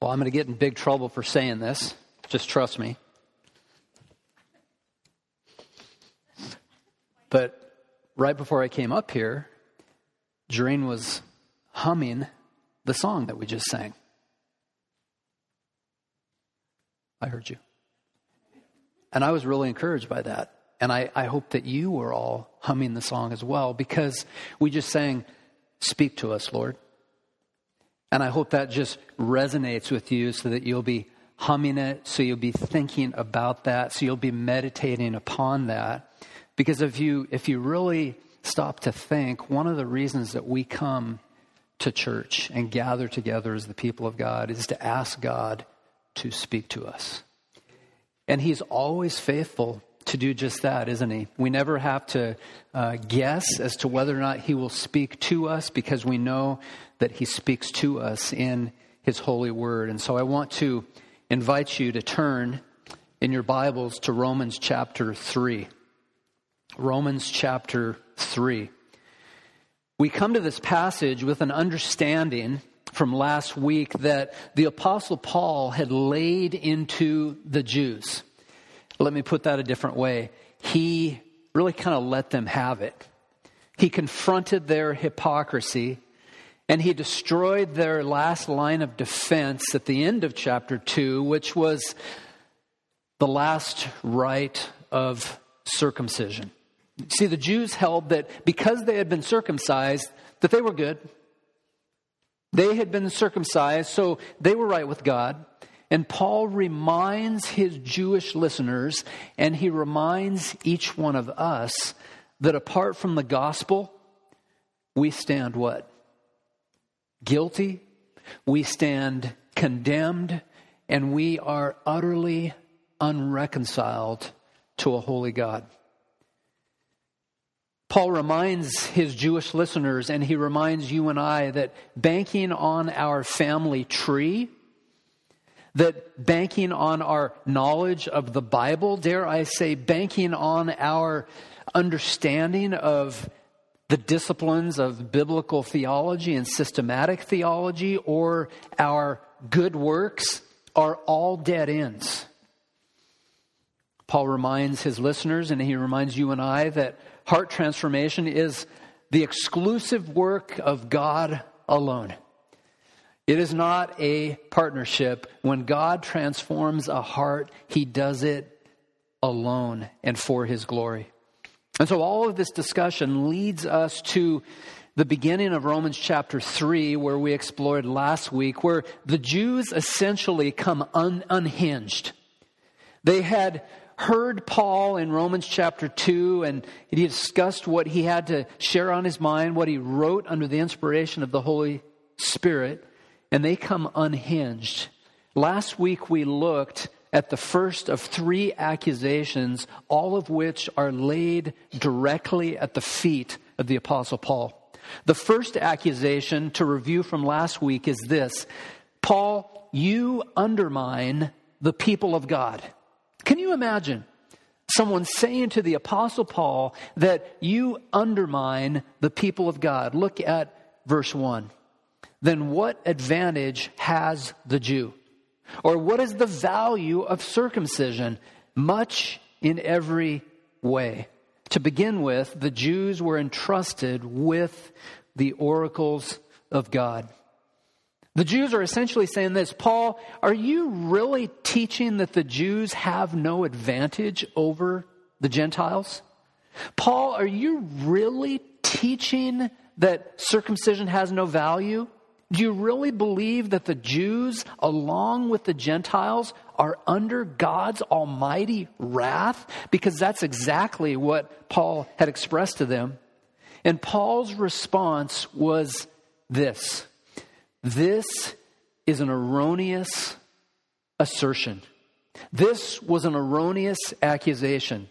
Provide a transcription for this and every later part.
Well, I'm going to get in big trouble for saying this. Just trust me. But right before I came up here, Jareen was humming the song that we just sang. I heard you. And I was really encouraged by that. And I, I hope that you were all humming the song as well because we just sang, Speak to us, Lord. And I hope that just resonates with you so that you'll be humming it, so you'll be thinking about that, so you'll be meditating upon that. Because if you, if you really stop to think, one of the reasons that we come to church and gather together as the people of God is to ask God to speak to us. And He's always faithful to do just that, isn't He? We never have to uh, guess as to whether or not He will speak to us because we know that He speaks to us in His holy word. And so I want to invite you to turn in your Bibles to Romans chapter 3. Romans chapter 3. We come to this passage with an understanding from last week that the Apostle Paul had laid into the Jews. Let me put that a different way. He really kind of let them have it. He confronted their hypocrisy and he destroyed their last line of defense at the end of chapter 2, which was the last rite of circumcision. See, the Jews held that because they had been circumcised, that they were good. They had been circumcised, so they were right with God. And Paul reminds his Jewish listeners, and he reminds each one of us, that apart from the gospel, we stand what? Guilty, we stand condemned, and we are utterly unreconciled to a holy God. Paul reminds his Jewish listeners, and he reminds you and I, that banking on our family tree, that banking on our knowledge of the Bible, dare I say, banking on our understanding of the disciplines of biblical theology and systematic theology, or our good works, are all dead ends. Paul reminds his listeners, and he reminds you and I, that heart transformation is the exclusive work of God alone. It is not a partnership. When God transforms a heart, he does it alone and for his glory. And so all of this discussion leads us to the beginning of Romans chapter 3, where we explored last week, where the Jews essentially come un- unhinged. They had heard Paul in Romans chapter 2, and he discussed what he had to share on his mind, what he wrote under the inspiration of the Holy Spirit, and they come unhinged. Last week we looked at the first of three accusations, all of which are laid directly at the feet of the Apostle Paul. The first accusation to review from last week is this Paul, you undermine the people of God. Can you imagine someone saying to the Apostle Paul that you undermine the people of God? Look at verse 1. Then what advantage has the Jew? Or what is the value of circumcision? Much in every way. To begin with, the Jews were entrusted with the oracles of God. The Jews are essentially saying this Paul, are you really teaching that the Jews have no advantage over the Gentiles? Paul, are you really teaching that circumcision has no value? Do you really believe that the Jews, along with the Gentiles, are under God's almighty wrath? Because that's exactly what Paul had expressed to them. And Paul's response was this this is an erroneous assertion. This was an erroneous accusation.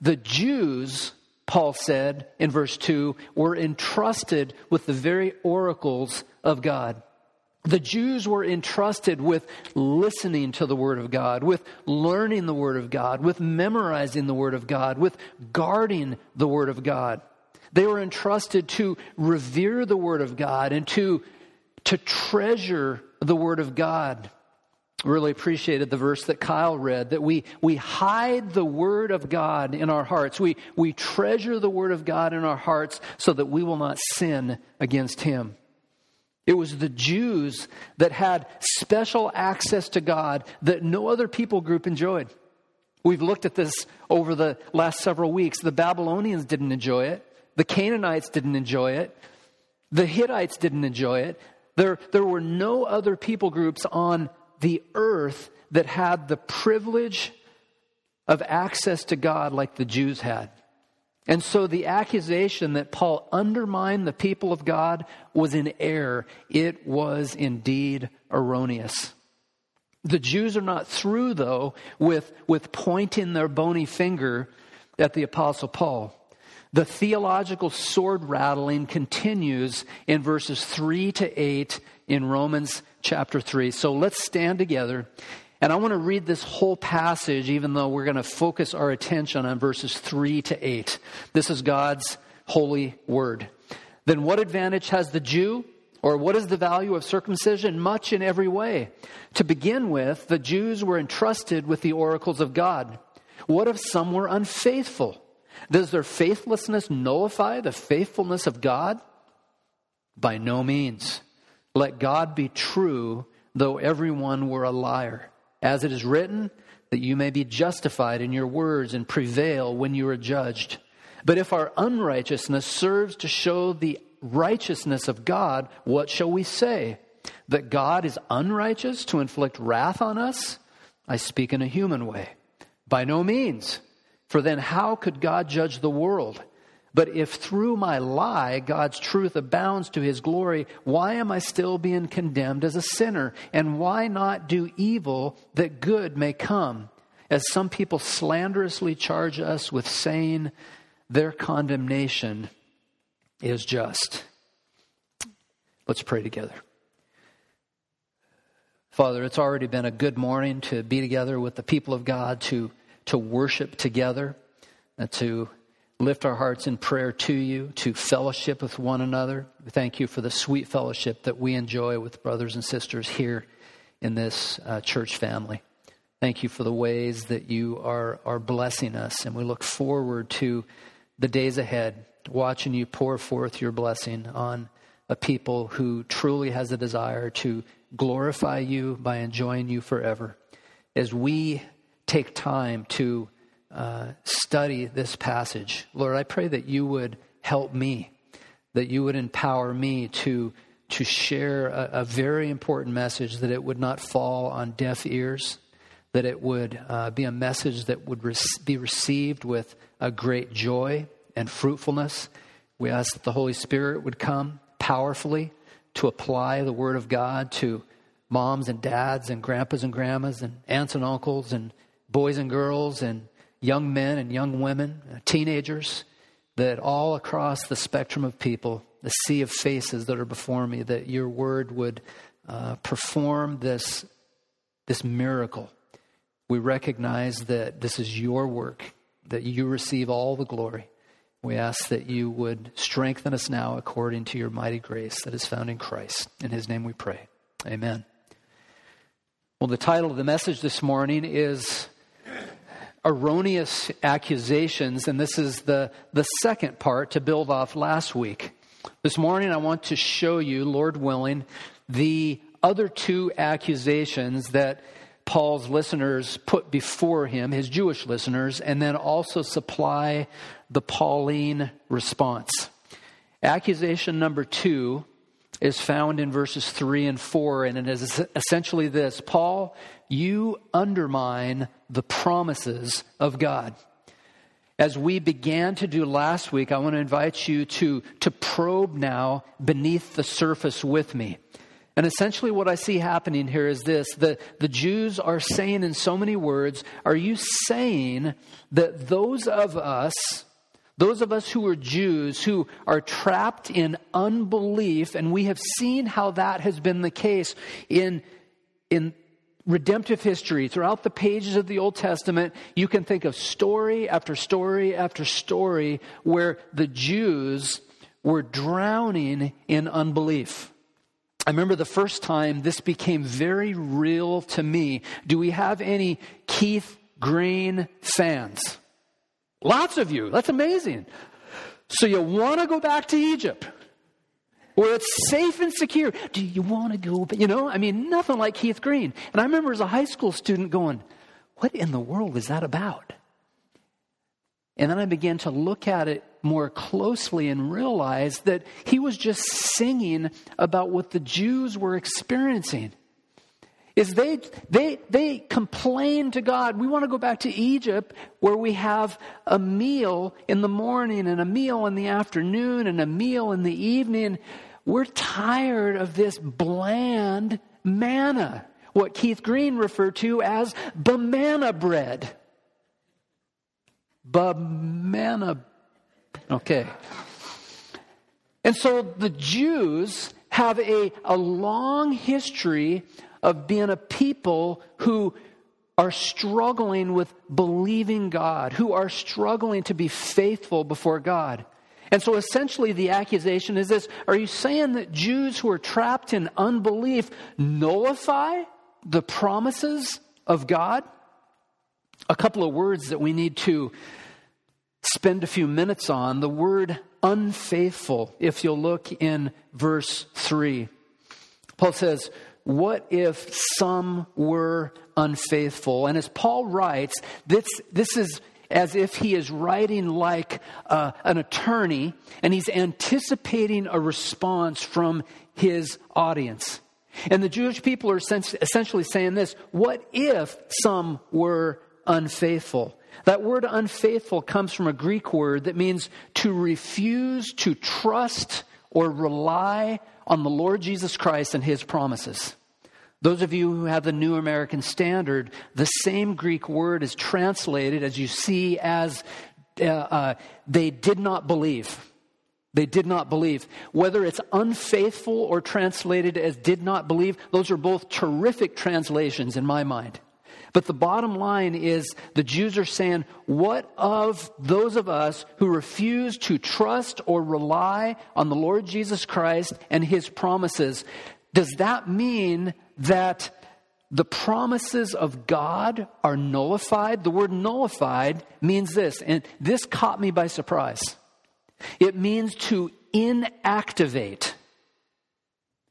The Jews, Paul said in verse 2, were entrusted with the very oracles of God. The Jews were entrusted with listening to the Word of God, with learning the Word of God, with memorizing the Word of God, with guarding the Word of God. They were entrusted to revere the Word of God and to to treasure the Word of God. Really appreciated the verse that Kyle read that we, we hide the Word of God in our hearts. We, we treasure the Word of God in our hearts so that we will not sin against Him. It was the Jews that had special access to God that no other people group enjoyed. We've looked at this over the last several weeks. The Babylonians didn't enjoy it. The Canaanites didn't enjoy it. The Hittites didn't enjoy it. There, there were no other people groups on the earth that had the privilege of access to God like the Jews had. And so the accusation that Paul undermined the people of God was in error. It was indeed erroneous. The Jews are not through, though, with, with pointing their bony finger at the Apostle Paul. The theological sword rattling continues in verses 3 to 8 in Romans chapter 3. So let's stand together and I want to read this whole passage, even though we're going to focus our attention on verses 3 to 8. This is God's holy word. Then what advantage has the Jew? Or what is the value of circumcision? Much in every way. To begin with, the Jews were entrusted with the oracles of God. What if some were unfaithful? Does their faithlessness nullify the faithfulness of God? By no means. Let God be true, though everyone were a liar. As it is written, that you may be justified in your words and prevail when you are judged. But if our unrighteousness serves to show the righteousness of God, what shall we say? That God is unrighteous to inflict wrath on us? I speak in a human way. By no means. For then how could God judge the world? But if through my lie God's truth abounds to his glory, why am I still being condemned as a sinner? And why not do evil that good may come? As some people slanderously charge us with saying their condemnation is just. Let's pray together. Father, it's already been a good morning to be together with the people of God, to, to worship together, and to lift our hearts in prayer to you, to fellowship with one another. We thank you for the sweet fellowship that we enjoy with brothers and sisters here in this uh, church family. Thank you for the ways that you are, are blessing us, and we look forward to the days ahead, watching you pour forth your blessing on a people who truly has a desire to glorify you by enjoying you forever. As we take time to uh, study this passage. Lord, I pray that you would help me, that you would empower me to, to share a, a very important message, that it would not fall on deaf ears, that it would uh, be a message that would re- be received with a great joy and fruitfulness. We ask that the Holy Spirit would come powerfully to apply the Word of God to moms and dads and grandpas and grandmas and aunts and uncles and boys and girls and young men and young women, uh, teenagers, that all across the spectrum of people, the sea of faces that are before me, that your word would uh, perform this, this miracle. We recognize that this is your work, that you receive all the glory. We ask that you would strengthen us now according to your mighty grace that is found in Christ. In his name we pray. Amen. Well, the title of the message this morning is erroneous accusations, and this is the, the second part to build off last week. This morning, I want to show you, Lord willing, the other two accusations that Paul's listeners put before him, his Jewish listeners, and then also supply the Pauline response. Accusation number two is found in verses 3 and 4, and it is essentially this Paul, you undermine the promises of God. As we began to do last week, I want to invite you to, to probe now beneath the surface with me. And essentially, what I see happening here is this the, the Jews are saying in so many words, Are you saying that those of us those of us who are Jews who are trapped in unbelief, and we have seen how that has been the case in, in redemptive history. Throughout the pages of the Old Testament, you can think of story after story after story where the Jews were drowning in unbelief. I remember the first time this became very real to me. Do we have any Keith Green fans? Lots of you. That's amazing. So you want to go back to Egypt where it's safe and secure. Do you want to go? You know, I mean, nothing like Keith Green. And I remember as a high school student going, what in the world is that about? And then I began to look at it more closely and realize that he was just singing about what the Jews were experiencing. Is they they they complain to God, we want to go back to Egypt where we have a meal in the morning and a meal in the afternoon and a meal in the evening. We're tired of this bland manna, what Keith Green referred to as banana bread. Banana. Okay. And so the Jews have a, a long history of being a people who are struggling with believing God, who are struggling to be faithful before God. And so essentially, the accusation is this Are you saying that Jews who are trapped in unbelief nullify the promises of God? A couple of words that we need to spend a few minutes on. The word unfaithful, if you'll look in verse 3. Paul says, What if some were unfaithful? And as Paul writes, this, this is as if he is writing like uh, an attorney and he's anticipating a response from his audience. And the Jewish people are essentially saying this What if some were unfaithful? That word unfaithful comes from a Greek word that means to refuse to trust or rely on the Lord Jesus Christ and his promises. Those of you who have the New American Standard, the same Greek word is translated as you see as uh, uh, they did not believe. They did not believe. Whether it's unfaithful or translated as did not believe, those are both terrific translations in my mind. But the bottom line is the Jews are saying, what of those of us who refuse to trust or rely on the Lord Jesus Christ and his promises? Does that mean that the promises of God are nullified? The word nullified means this, and this caught me by surprise. It means to inactivate.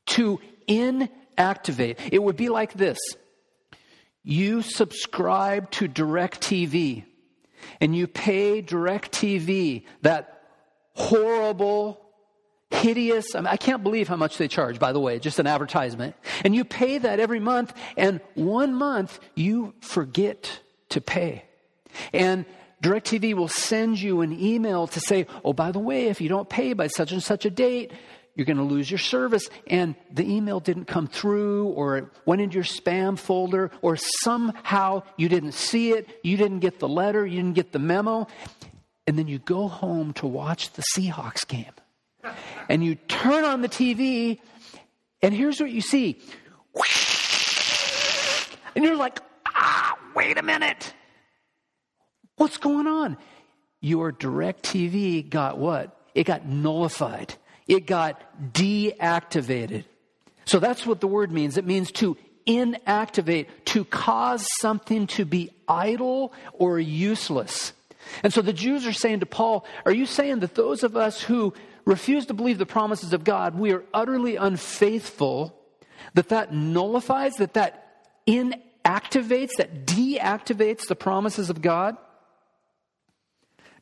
To inactivate. It would be like this you subscribe to DirecTV and you pay DirecTV that horrible, hideous, I, mean, I can't believe how much they charge, by the way, just an advertisement. And you pay that every month, and one month you forget to pay. And DirecTV will send you an email to say, oh, by the way, if you don't pay by such and such a date, you're going to lose your service. And the email didn't come through, or it went into your spam folder, or somehow you didn't see it, you didn't get the letter, you didn't get the memo. And then you go home to watch the Seahawks game. And you turn on the TV, and here's what you see. And you're like, ah, wait a minute. What's going on? Your DirecTV got what? It got nullified it got deactivated. So that's what the word means. It means to inactivate, to cause something to be idle or useless. And so the Jews are saying to Paul, Are you saying that those of us who refuse to believe the promises of God, we are utterly unfaithful, that that nullifies, that that inactivates, that deactivates the promises of God?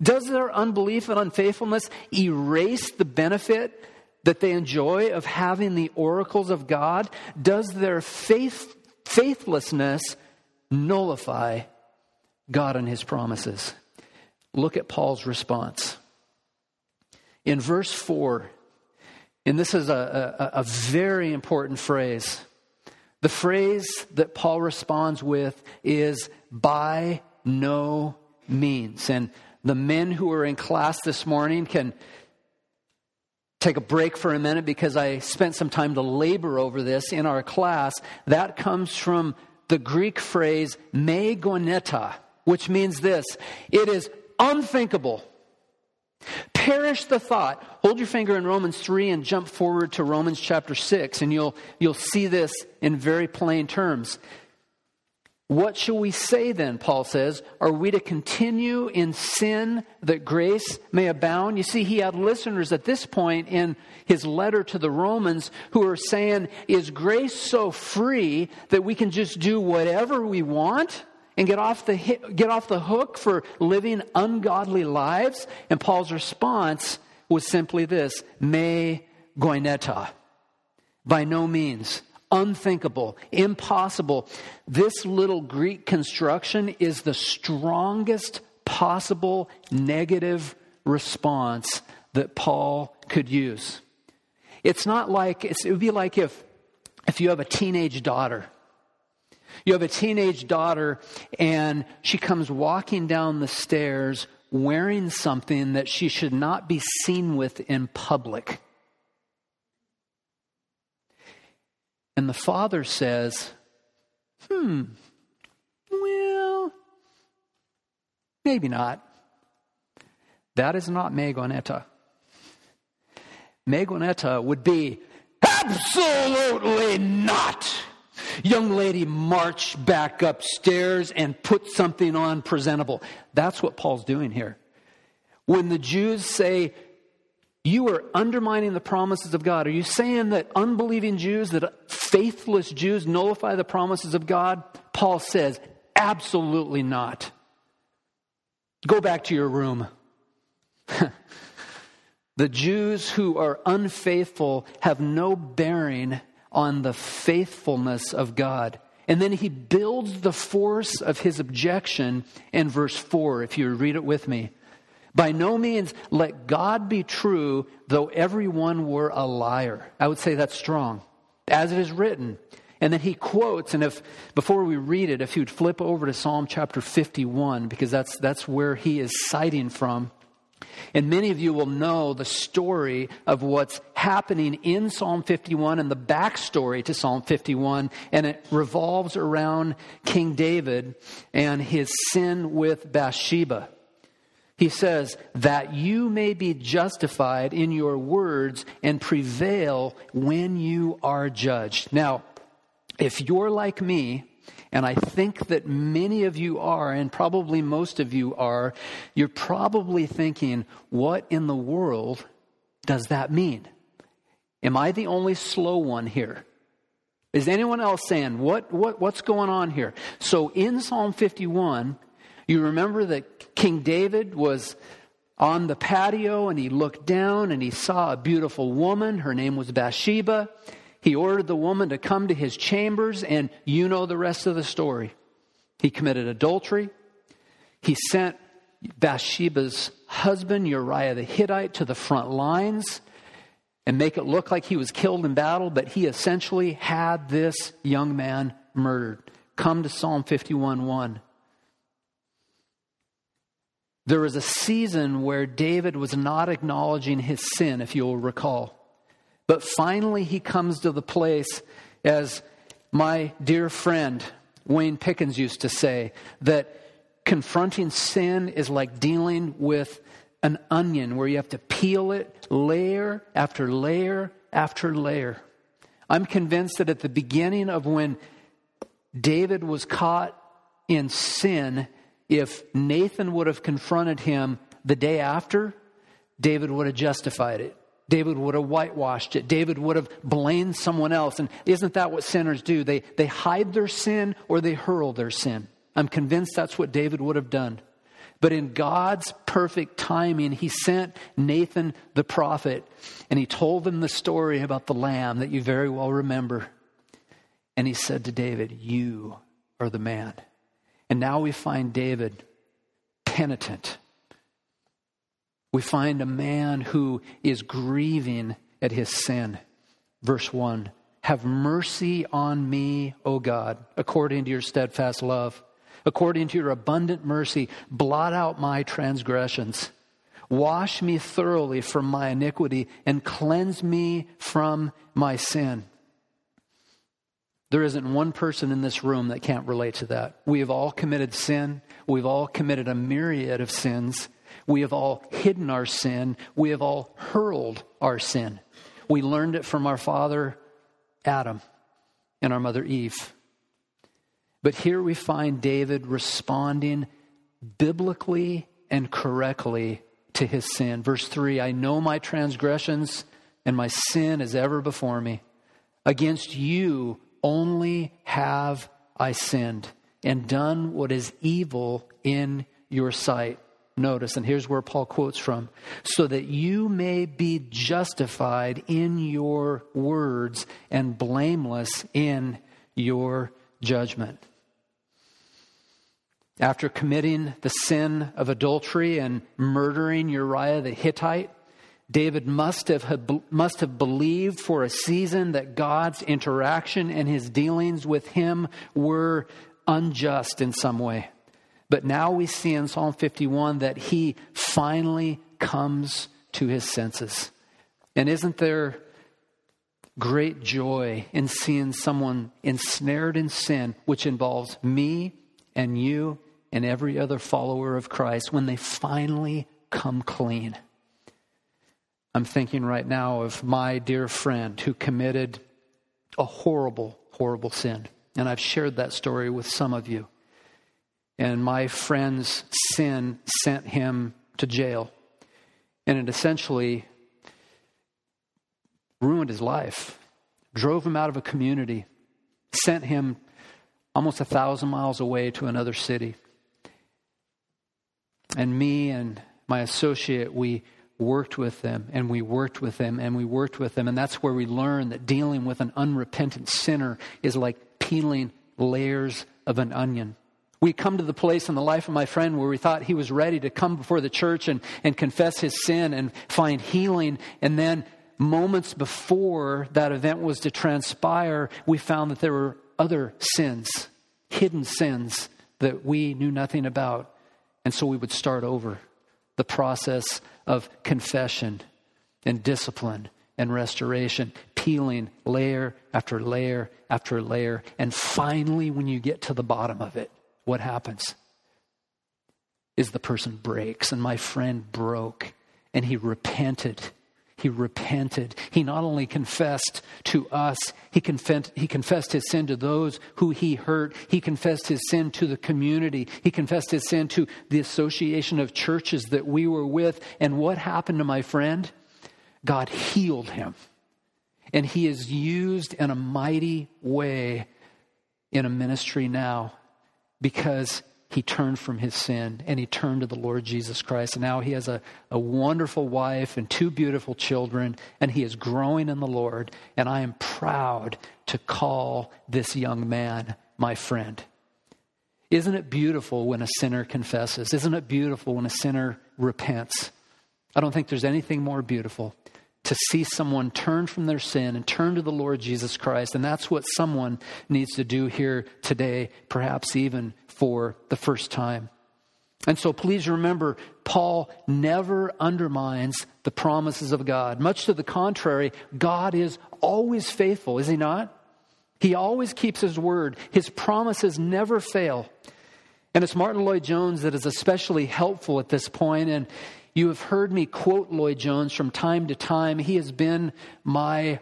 Does their unbelief and unfaithfulness erase the benefit that they enjoy of having the oracles of God? Does their faith, faithlessness nullify God and his promises? Look at Paul's response. In verse 4, and this is a, a, a very important phrase. The phrase that Paul responds with is by no means. And the men who are in class this morning can take a break for a minute because I spent some time to labor over this in our class. That comes from the Greek phrase me goneta, which means this it is unthinkable, Perish the thought. Hold your finger in Romans 3 and jump forward to Romans chapter 6, and you'll, you'll see this in very plain terms. What shall we say then? Paul says. Are we to continue in sin that grace may abound? You see, he had listeners at this point in his letter to the Romans who are saying, Is grace so free that we can just do whatever we want? and get off the get off the hook for living ungodly lives and paul's response was simply this me goineta by no means unthinkable, impossible. This little Greek construction is the strongest possible negative response that Paul could use. It's not like, it's, it would be like if, if you have a teenage daughter. You have a teenage daughter and she comes walking down the stairs wearing something that she should not be seen with in public. And the father says, hmm, well, maybe not. That is not megoneta. Megoneta would be absolutely not. Young lady, march back upstairs and put something on presentable. That's what Paul's doing here. When the Jews say, you are undermining the promises of God. Are you saying that unbelieving Jews, that faithless Jews nullify the promises of God? Paul says, absolutely not. Go back to your room. the Jews who are unfaithful have no bearing on the faithfulness of God. And then he builds the force of his objection in verse 4, if you read it with me. By no means let God be true, though everyone were a liar. I would say that's strong, as it is written. And then he quotes, and if before we read it, if you'd flip over to Psalm chapter 51, because that's that's where he is citing from. And many of you will know the story of what's happening in Psalm 51 and the backstory to Psalm 51. And it revolves around King David and his sin with Bathsheba. He says, that you may be justified in your words and prevail when you are judged. Now, if you're like me, and I think that many of you are, and probably most of you are, you're probably thinking, what in the world does that mean? Am I the only slow one here? Is anyone else saying, what, what, what's going on here? So in Psalm 51, you remember that King David was on the patio and he looked down and he saw a beautiful woman. Her name was Bathsheba. He ordered the woman to come to his chambers, and you know the rest of the story. He committed adultery. He sent Bathsheba's husband, Uriah the Hittite, to the front lines and make it look like he was killed in battle, but he essentially had this young man murdered. Come to Psalm 51 1. There was a season where David was not acknowledging his sin, if you'll recall. But finally, he comes to the place, as my dear friend Wayne Pickens used to say, that confronting sin is like dealing with an onion where you have to peel it layer after layer after layer. I'm convinced that at the beginning of when David was caught in sin, if Nathan would have confronted him the day after, David would have justified it. David would have whitewashed it. David would have blamed someone else. And isn't that what sinners do? They, they hide their sin or they hurl their sin. I'm convinced that's what David would have done. But in God's perfect timing, he sent Nathan the prophet and he told him the story about the lamb that you very well remember. And he said to David, You are the man. And now we find David penitent. We find a man who is grieving at his sin. Verse 1 Have mercy on me, O God, according to your steadfast love. According to your abundant mercy, blot out my transgressions. Wash me thoroughly from my iniquity and cleanse me from my sin. There isn't one person in this room that can't relate to that. We have all committed sin. We've all committed a myriad of sins. We have all hidden our sin. We have all hurled our sin. We learned it from our father Adam and our mother Eve. But here we find David responding biblically and correctly to his sin. Verse 3 I know my transgressions, and my sin is ever before me. Against you only have I sinned and done what is evil in your sight. Notice, and here's where Paul quotes from so that you may be justified in your words and blameless in your judgment. After committing the sin of adultery and murdering Uriah the Hittite, David must have, must have believed for a season that God's interaction and his dealings with him were unjust in some way. But now we see in Psalm 51 that he finally comes to his senses. And isn't there great joy in seeing someone ensnared in sin, which involves me and you and every other follower of Christ, when they finally come clean? I'm thinking right now of my dear friend who committed a horrible, horrible sin. And I've shared that story with some of you. And my friend's sin sent him to jail. And it essentially ruined his life, drove him out of a community, sent him almost a thousand miles away to another city. And me and my associate, we worked with them and we worked with them and we worked with them. And that's where we learn that dealing with an unrepentant sinner is like peeling layers of an onion. We come to the place in the life of my friend where we thought he was ready to come before the church and, and confess his sin and find healing. And then, moments before that event was to transpire, we found that there were other sins, hidden sins that we knew nothing about. And so we would start over the process of confession and discipline and restoration, peeling layer after layer after layer. And finally, when you get to the bottom of it, what happens? Is the person breaks. And my friend broke and he repented. He repented. He not only confessed to us, he confessed, he confessed his sin to those who he hurt. He confessed his sin to the community. He confessed his sin to the association of churches that we were with. And what happened to my friend? God healed him. And he is used in a mighty way in a ministry now because he turned from his sin and he turned to the Lord Jesus Christ. And now he has a, a wonderful wife and two beautiful children, and he is growing in the Lord. And I am proud to call this young man my friend. Isn't it beautiful when a sinner confesses? Isn't it beautiful when a sinner repents? I don't think there's anything more beautiful to see someone turn from their sin and turn to the Lord Jesus Christ. And that's what someone needs to do here today, perhaps even for the first time. And so please remember, Paul never undermines the promises of God. Much to the contrary, God is always faithful, is he not? He always keeps his word. His promises never fail. And it's Martyn Lloyd-Jones that is especially helpful at this point. And you have heard me quote Lloyd-Jones from time to time. He has been my,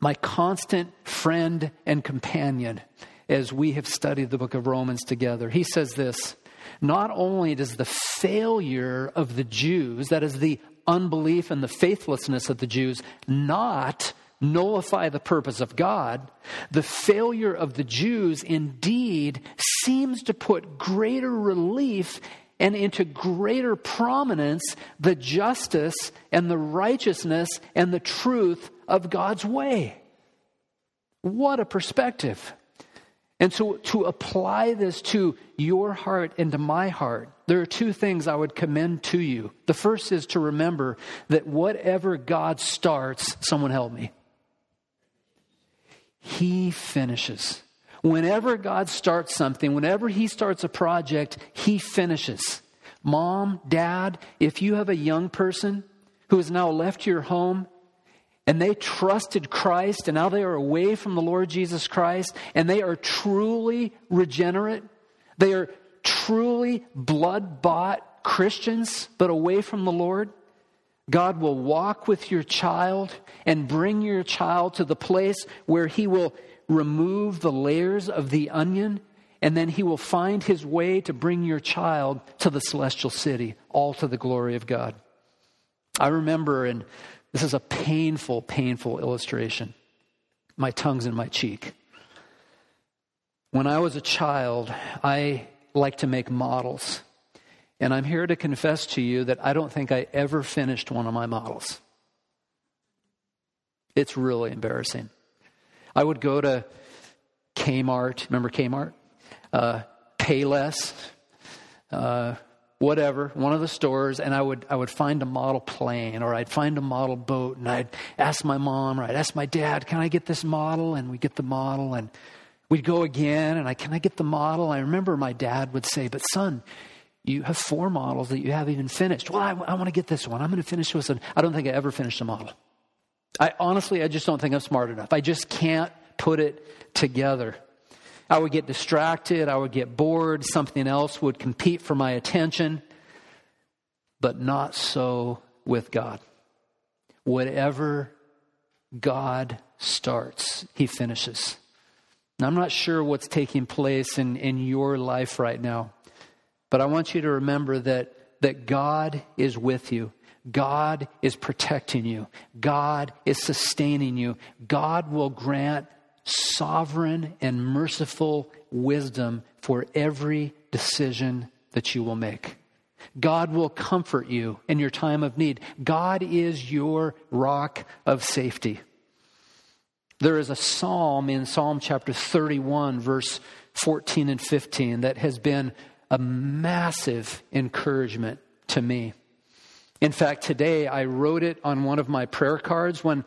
my constant friend and companion as we have studied the book of Romans together. He says this Not only does the failure of the Jews, that is, the unbelief and the faithlessness of the Jews, not nullify the purpose of God, the failure of the Jews indeed seems to put greater relief and into greater prominence the justice and the righteousness and the truth of God's way. What a perspective. And so, to apply this to your heart and to my heart, there are two things I would commend to you. The first is to remember that whatever God starts, someone help me, He finishes. Whenever God starts something, whenever He starts a project, He finishes. Mom, dad, if you have a young person who has now left your home and they trusted Christ and now they are away from the Lord Jesus Christ and they are truly regenerate, they are truly blood bought Christians, but away from the Lord, God will walk with your child and bring your child to the place where He will remove the layers of the onion, and then He will find His way to bring your child to the celestial city, all to the glory of God. I remember, and this is a painful, painful illustration. My tongue's in my cheek. When I was a child, I liked to make models. And I'm here to confess to you that I don't think I ever finished one of my models. It's really embarrassing. I would go to Kmart, remember Kmart? Uh, Payless, uh, whatever, one of the stores, and I would, I would find a model plane or I'd find a model boat and I'd ask my mom or I'd ask my dad, can I get this model? And we get the model and we'd go again and I, can I get the model? I remember my dad would say, but son, you have four models that you haven't even finished. Well, I, I want to get this one. I'm going to finish this one. I don't think I ever finished a model. I honestly, I just don't think I'm smart enough. I just can't put it together. I would get distracted. I would get bored. Something else would compete for my attention. But not so with God. Whatever God starts, He finishes. Now, I'm not sure what's taking place in, in your life right now. But I want you to remember that, that God is with you. God is protecting you. God is sustaining you. God will grant sovereign and merciful wisdom for every decision that you will make. God will comfort you in your time of need. God is your rock of safety. There is a psalm in Psalm chapter 31, verse 14 and 15, that has been a massive encouragement to me. In fact, today I wrote it on one of my prayer cards when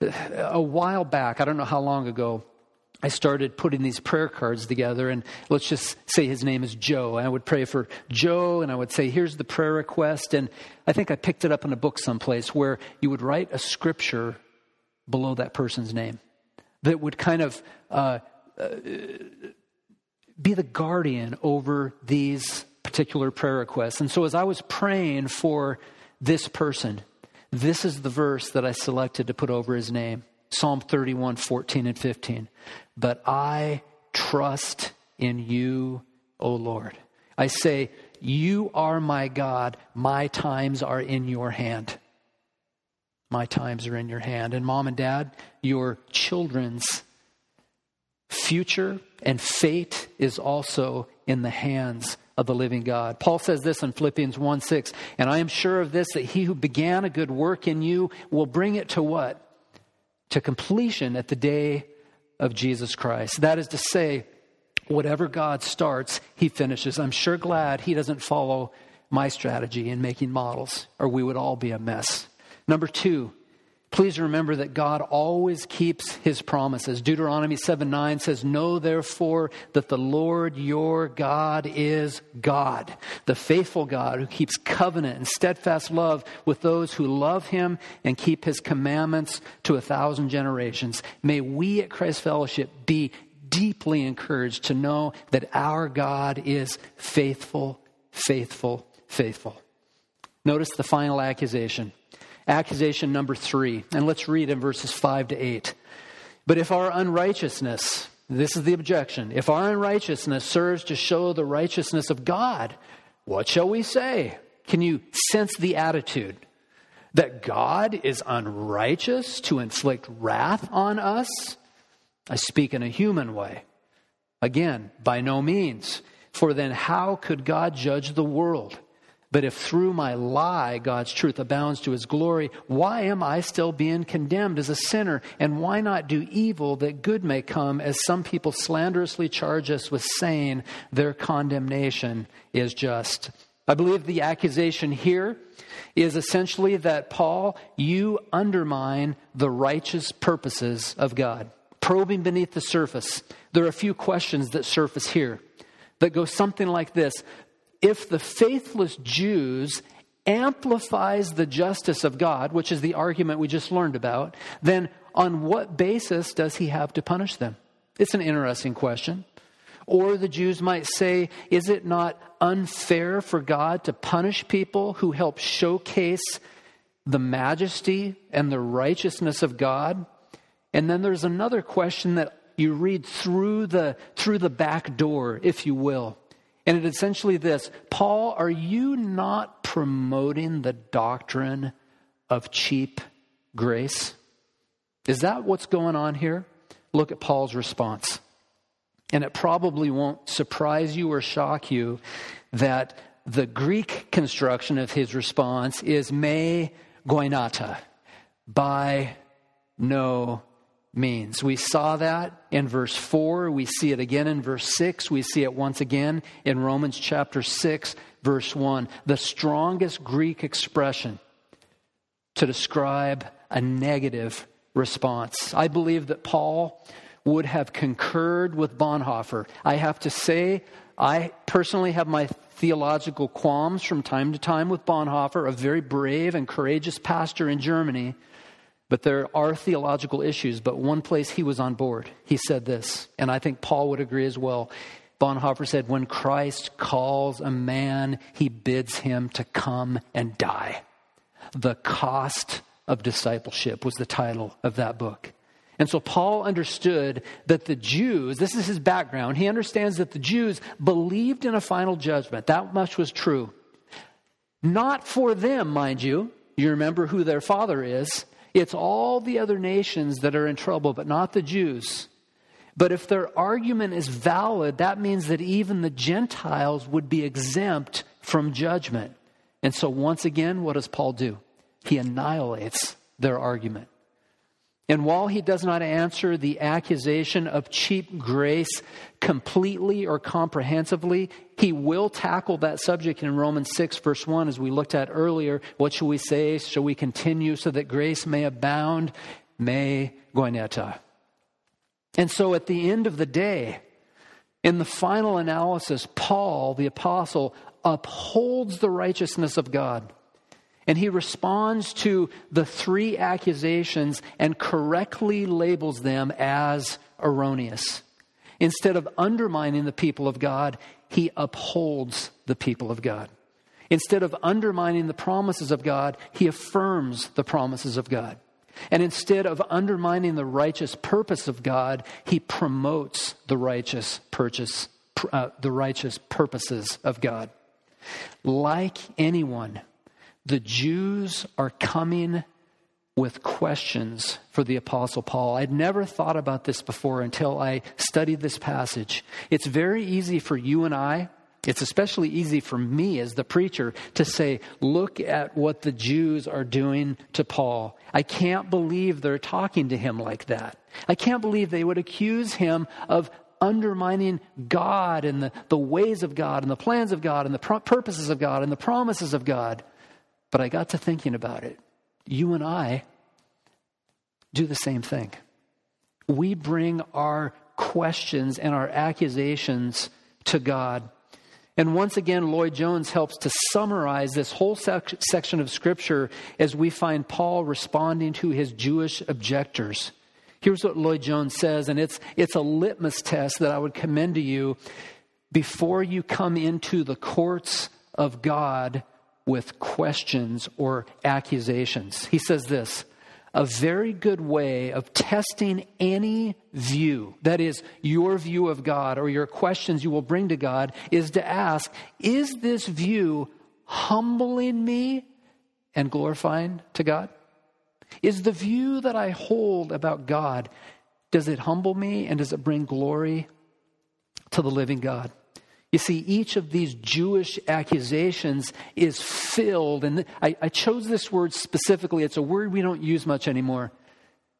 a while back, I don't know how long ago, I started putting these prayer cards together, and let's just say his name is Joe. And I would pray for Joe, and I would say, Here's the prayer request. And I think I picked it up in a book someplace where you would write a scripture below that person's name that would kind of uh, uh, be the guardian over these particular prayer requests. And so as I was praying for this person, this is the verse that I selected to put over his name Psalm 31, 14, and 15. But I trust in you, O Lord. I say, You are my God. My times are in your hand. My times are in your hand. And mom and dad, your children's future and fate is also in the hands of the living God. Paul says this in Philippians 1 6, and I am sure of this, that he who began a good work in you will bring it to what? To completion at the day of Jesus Christ. That is to say, whatever God starts, he finishes. I'm sure glad he doesn't follow my strategy in making models, or we would all be a mess. Number two, Please remember that God always keeps his promises. Deuteronomy 7 9 says, Know therefore that the Lord your God is God, the faithful God who keeps covenant and steadfast love with those who love him and keep his commandments to a thousand generations. May we at Christ Fellowship be deeply encouraged to know that our God is faithful, faithful, faithful. Notice the final accusation. Accusation number three, and let's read in verses five to eight. But if our unrighteousness, this is the objection, if our unrighteousness serves to show the righteousness of God, what shall we say? Can you sense the attitude? That God is unrighteous to inflict wrath on us? I speak in a human way. Again, by no means. For then how could God judge the world? But if through my lie God's truth abounds to his glory, why am I still being condemned as a sinner? And why not do evil that good may come, as some people slanderously charge us with saying their condemnation is just? I believe the accusation here is essentially that, Paul, you undermine the righteous purposes of God. Probing beneath the surface, there are a few questions that surface here that go something like this if the faithless Jews amplifies the justice of God, which is the argument we just learned about, then on what basis does he have to punish them? It's an interesting question. Or the Jews might say, is it not unfair for God to punish people who help showcase the majesty and the righteousness of God? And then there's another question that you read through the, through the back door, if you will. And it's essentially this Paul, are you not promoting the doctrine of cheap grace? Is that what's going on here? Look at Paul's response. And it probably won't surprise you or shock you that the Greek construction of his response is me genoito, by no means. We saw that in verse 4. We see it again in verse 6. We see it once again in Romans chapter 6, verse 1. The strongest Greek expression to describe a negative response. I believe that Paul would have concurred with Bonhoeffer. I have to say, I personally have my theological qualms from time to time with Bonhoeffer, a very brave and courageous pastor in Germany. But there are theological issues. But one place he was on board, he said this, and I think Paul would agree as well. Bonhoeffer said, When Christ calls a man, he bids him to come and die. The cost of discipleship was the title of that book. And so Paul understood that the Jews, this is his background, he understands that the Jews believed in a final judgment. That much was true. Not for them, mind you. You remember who their father is. It's all the other nations that are in trouble, but not the Jews. But if their argument is valid, that means that even the Gentiles would be exempt from judgment. And so, once again, what does Paul do? He annihilates their argument. And while he does not answer the accusation of cheap grace completely or comprehensively, he will tackle that subject in Romans 6, verse 1, as we looked at earlier. What shall we say? Shall we continue so that grace may abound? Me genoito. And so at the end of the day, in the final analysis, Paul, the apostle, upholds the righteousness of God. And he responds to the three accusations and correctly labels them as erroneous. Instead of undermining the people of God, he upholds the people of God. Instead of undermining the promises of God, he affirms the promises of God. And instead of undermining the righteous purpose of God, he promotes the righteous purchase, uh, the righteous purposes of God. Like anyone the Jews are coming with questions for the Apostle Paul. I'd never thought about this before until I studied this passage. It's very easy for you and I, it's especially easy for me as the preacher to say, look at what the Jews are doing to Paul. I can't believe they're talking to him like that. I can't believe they would accuse him of undermining God and the, the ways of God and the plans of God and the purposes of God and the promises of God. But I got to thinking about it. You and I do the same thing. We bring our questions and our accusations to God. And once again, Lloyd Jones helps to summarize this whole sec- section of Scripture as we find Paul responding to his Jewish objectors. Here's what Lloyd Jones says, and it's, it's a litmus test that I would commend to you before you come into the courts of God with questions or accusations. He says this a very good way of testing any view, that is, your view of God or your questions you will bring to God, is to ask, is this view humbling me and glorifying to God? Is the view that I hold about God, does it humble me and does it bring glory to the living God? You see, each of these Jewish accusations is filled, and I, I, chose this word specifically. It's a word we don't use much anymore,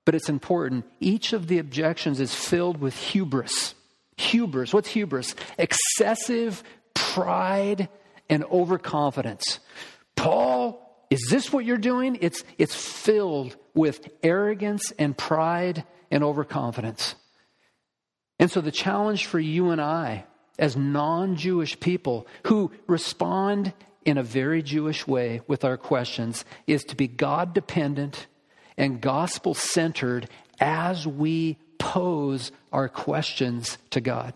but it's important. Each of the objections is filled with hubris. Hubris. What's hubris? Excessive pride and overconfidence. Paul, is this what you're doing? It's, it's filled with arrogance and pride and overconfidence. And so the challenge for you and I as non Jewish people who respond in a very Jewish way with our questions is to be God dependent and gospel centered as we pose our questions to God.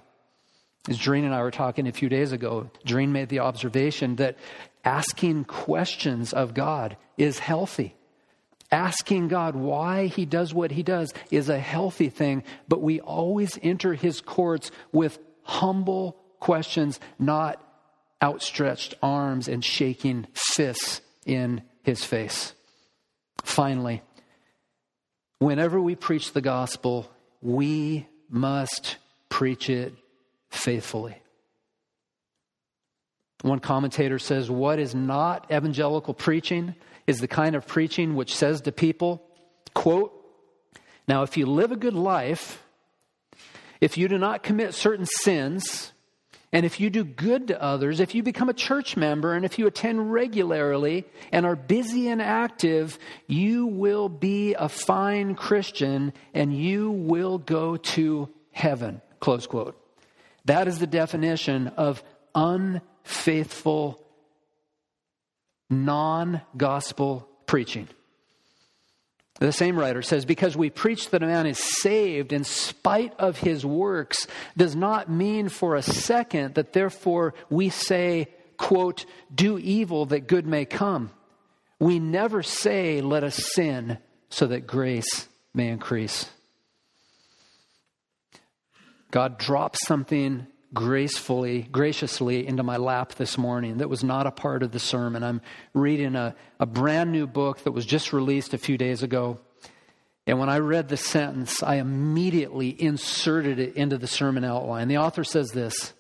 As Doreen and I were talking a few days ago, Doreen made the observation that asking questions of God is healthy. Asking God why He does what He does is a healthy thing, but we always enter His courts with humble questions, not outstretched arms and shaking fists in His face. Finally, whenever we preach the gospel, we must preach it faithfully. One commentator says, What is not evangelical preaching is the kind of preaching which says to people, quote, Now, if you live a good life, if you do not commit certain sins, and if you do good to others, if you become a church member, and if you attend regularly and are busy and active, you will be a fine Christian and you will go to heaven. Close quote. That is the definition of unfaithful, non gospel preaching. The same writer says, because we preach that a man is saved in spite of his works does not mean for a second that therefore we say, quote, do evil that good may come. We never say, let us sin so that grace may increase. God drops something gracefully, graciously into my lap this morning that was not a part of the sermon. I'm reading a, a brand new book that was just released a few days ago. And when I read the sentence, I immediately inserted it into the sermon outline. The author says this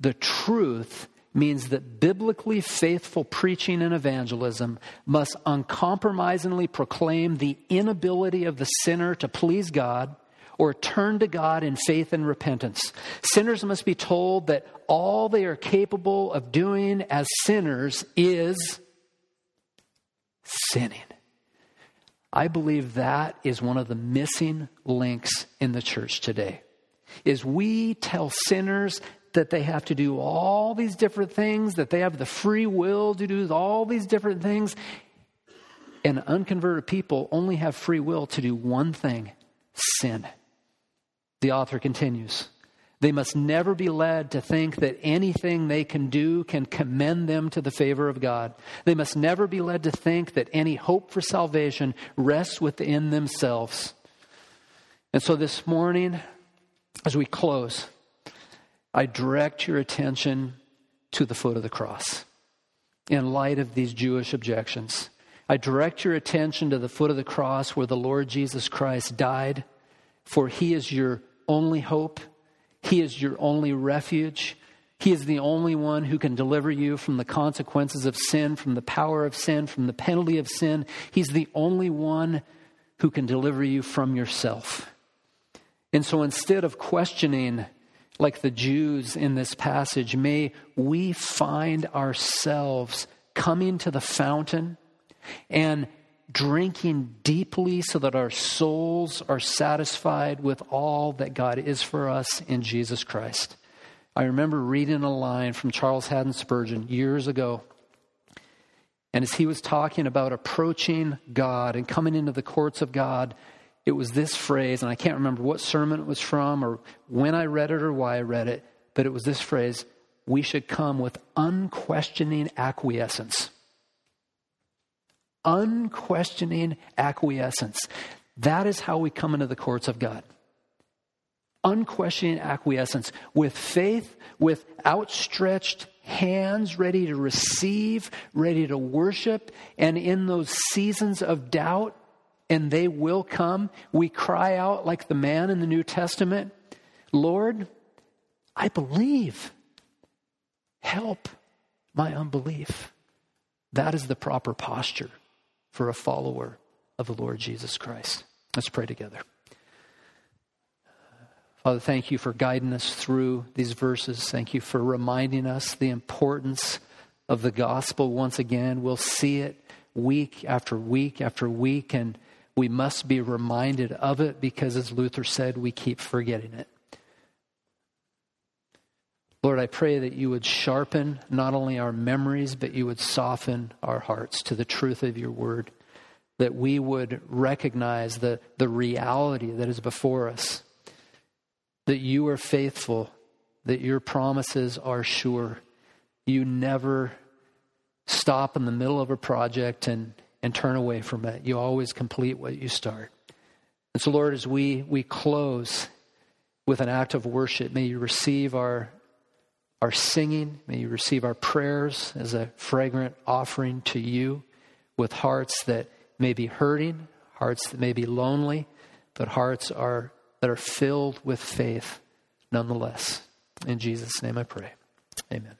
The truth means that biblically faithful preaching and evangelism must uncompromisingly proclaim the inability of the sinner to please God or turn to God in faith and repentance. Sinners must be told that all they are capable of doing as sinners is sinning. I believe that is one of the missing links in the church today. Is we tell sinners that they have to do all these different things, that they have the free will to do all these different things, and unconverted people only have free will to do one thing sin. The author continues. They must never be led to think that anything they can do can commend them to the favor of God. They must never be led to think that any hope for salvation rests within themselves. And so this morning, as we close, I direct your attention to the foot of the cross in light of these Jewish objections. I direct your attention to the foot of the cross where the Lord Jesus Christ died, for he is your only hope. He is your only refuge. He is the only one who can deliver you from the consequences of sin, from the power of sin, from the penalty of sin. He's the only one who can deliver you from yourself. And so instead of questioning, like the Jews in this passage, may we find ourselves coming to the fountain and drinking deeply so that our souls are satisfied with all that God is for us in Jesus Christ. I remember reading a line from Charles Haddon Spurgeon years ago. And as he was talking about approaching God and coming into the courts of God, it was this phrase, and I can't remember what sermon it was from or when I read it or why I read it, but it was this phrase we should come with unquestioning acquiescence unquestioning acquiescence. That is how we come into the courts of God. Unquestioning acquiescence with faith, with outstretched hands ready to receive, ready to worship. And in those seasons of doubt, and they will come, we cry out like the man in the New Testament Lord, I believe. Help my unbelief. That is the proper posture for a follower of the Lord Jesus Christ. Let's pray together. Father, thank you for guiding us through these verses. Thank you for reminding us the importance of the gospel once again. We'll see it week after week after week, and we must be reminded of it because, as Luther said, we keep forgetting it. Lord, I pray that you would sharpen not only our memories, but you would soften our hearts to the truth of your word, that we would recognize the, the reality that is before us, that you are faithful, that your promises are sure. You never stop in the middle of a project and, and turn away from it. You always complete what you start. And so, Lord, as we, we close with an act of worship, may you receive our, our singing, may you receive our prayers as a fragrant offering to you with hearts that may be hurting, hearts that may be lonely, but hearts are, that are filled with faith nonetheless. In Jesus' name I pray. Amen.